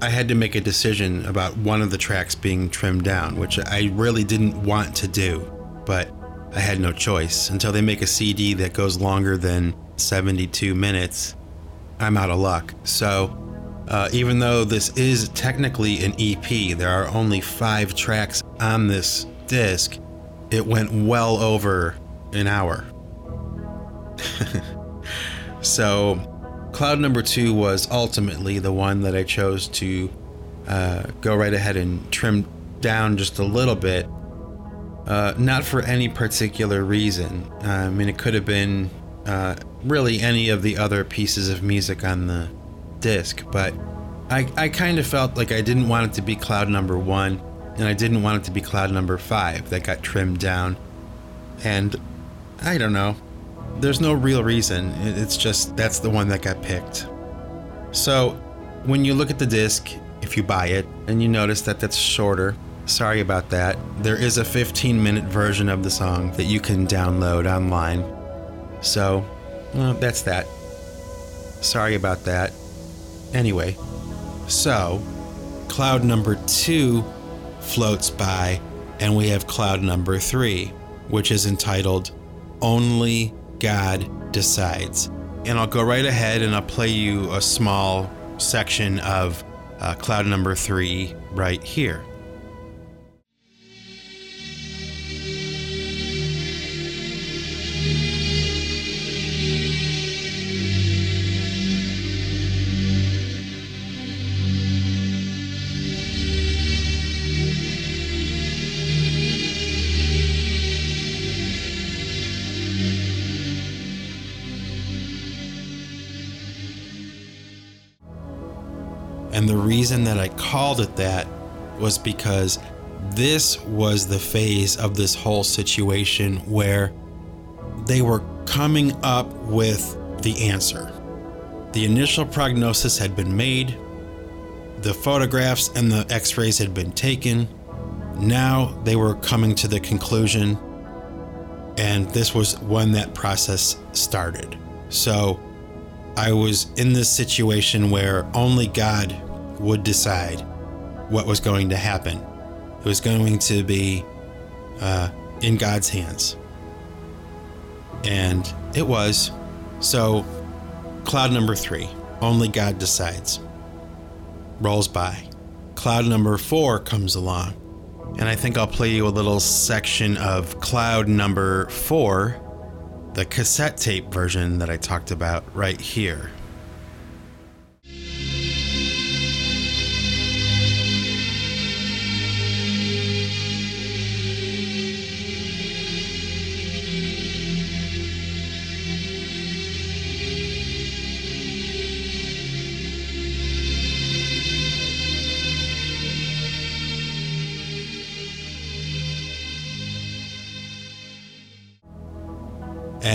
I had to make a decision about one of the tracks being trimmed down, which I really didn't want to do, but I had no choice. Until they make a CD that goes longer than 72 minutes, I'm out of luck. So uh, even though this is technically an EP, there are only five tracks on this disc. It went well over an hour. so, cloud number two was ultimately the one that I chose to uh, go right ahead and trim down just a little bit. Uh, not for any particular reason. I mean, it could have been uh, really any of the other pieces of music on the disc, but I, I kind of felt like I didn't want it to be cloud number one, and I didn't want it to be cloud number five that got trimmed down. And I don't know. There's no real reason. It's just that's the one that got picked. So, when you look at the disc, if you buy it, and you notice that that's shorter, sorry about that. There is a 15 minute version of the song that you can download online. So, that's that. Sorry about that. Anyway, so cloud number two floats by, and we have cloud number three, which is entitled Only God Decides. And I'll go right ahead and I'll play you a small section of uh, cloud number three right here. And the reason that I called it that was because this was the phase of this whole situation where they were coming up with the answer. The initial prognosis had been made, the photographs and the x rays had been taken. Now they were coming to the conclusion, and this was when that process started. So I was in this situation where only God would decide what was going to happen. It was going to be uh, in God's hands. And it was. So, cloud number three, only God decides, rolls by. Cloud number four comes along. And I think I'll play you a little section of cloud number four the cassette tape version that I talked about right here.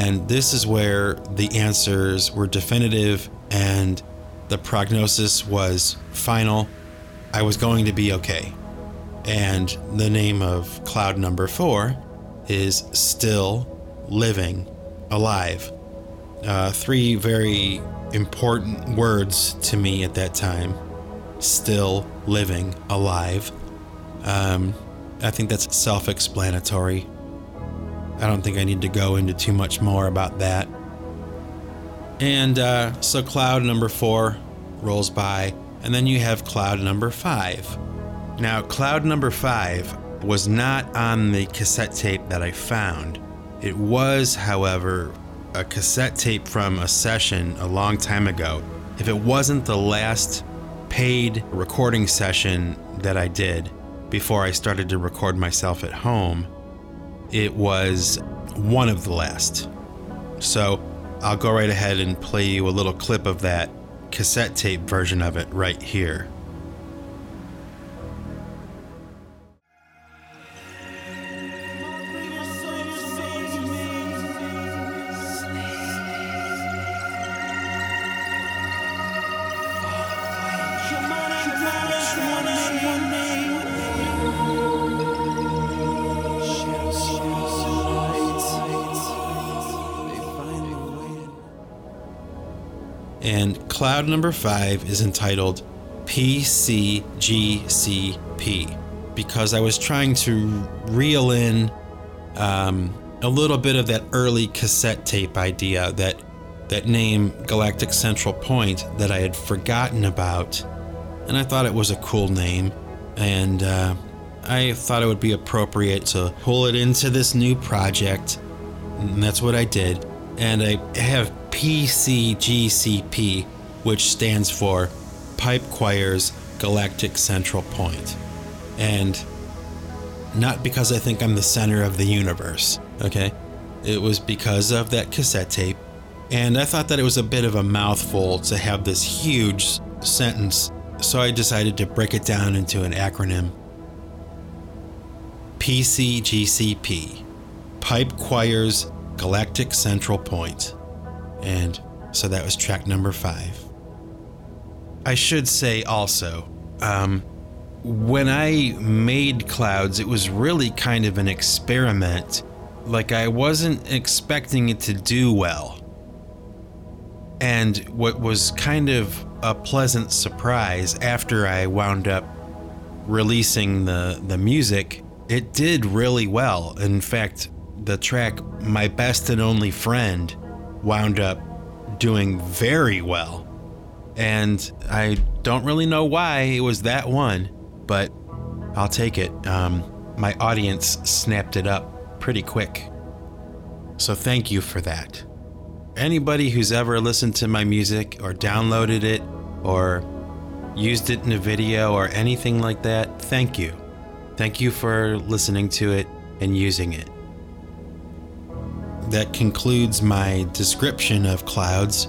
And this is where the answers were definitive and the prognosis was final. I was going to be okay. And the name of cloud number four is Still Living Alive. Uh, three very important words to me at that time Still Living Alive. Um, I think that's self explanatory. I don't think I need to go into too much more about that. And uh, so cloud number four rolls by, and then you have cloud number five. Now, cloud number five was not on the cassette tape that I found. It was, however, a cassette tape from a session a long time ago. If it wasn't the last paid recording session that I did before I started to record myself at home, it was one of the last. So I'll go right ahead and play you a little clip of that cassette tape version of it right here. Cloud number five is entitled PCGCP because I was trying to reel in um, a little bit of that early cassette tape idea, that that name Galactic Central Point that I had forgotten about, and I thought it was a cool name, and uh, I thought it would be appropriate to pull it into this new project, and that's what I did. And I have PCGCP, which stands for Pipe Choirs Galactic Central Point. And not because I think I'm the center of the universe, okay? It was because of that cassette tape. And I thought that it was a bit of a mouthful to have this huge sentence, so I decided to break it down into an acronym PCGCP Pipe Choirs Galactic Central Point. And so that was track number five. I should say also, um, when I made Clouds, it was really kind of an experiment. Like, I wasn't expecting it to do well. And what was kind of a pleasant surprise after I wound up releasing the, the music, it did really well. In fact, the track My Best and Only Friend wound up doing very well. And I don't really know why it was that one, but I'll take it. Um, my audience snapped it up pretty quick. So thank you for that. Anybody who's ever listened to my music or downloaded it or used it in a video or anything like that, thank you. Thank you for listening to it and using it. That concludes my description of Clouds.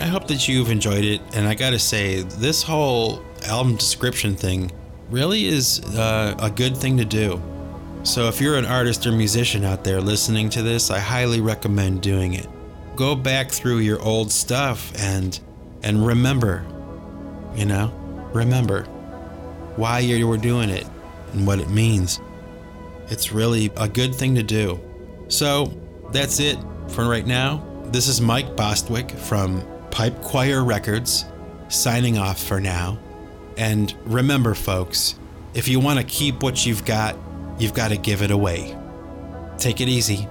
I hope that you've enjoyed it, and I gotta say, this whole album description thing really is uh, a good thing to do. So if you're an artist or musician out there listening to this, I highly recommend doing it. Go back through your old stuff and and remember, you know, remember why you were doing it and what it means. It's really a good thing to do. So that's it for right now. This is Mike Bostwick from Pipe Choir Records, signing off for now. And remember, folks, if you want to keep what you've got, you've got to give it away. Take it easy.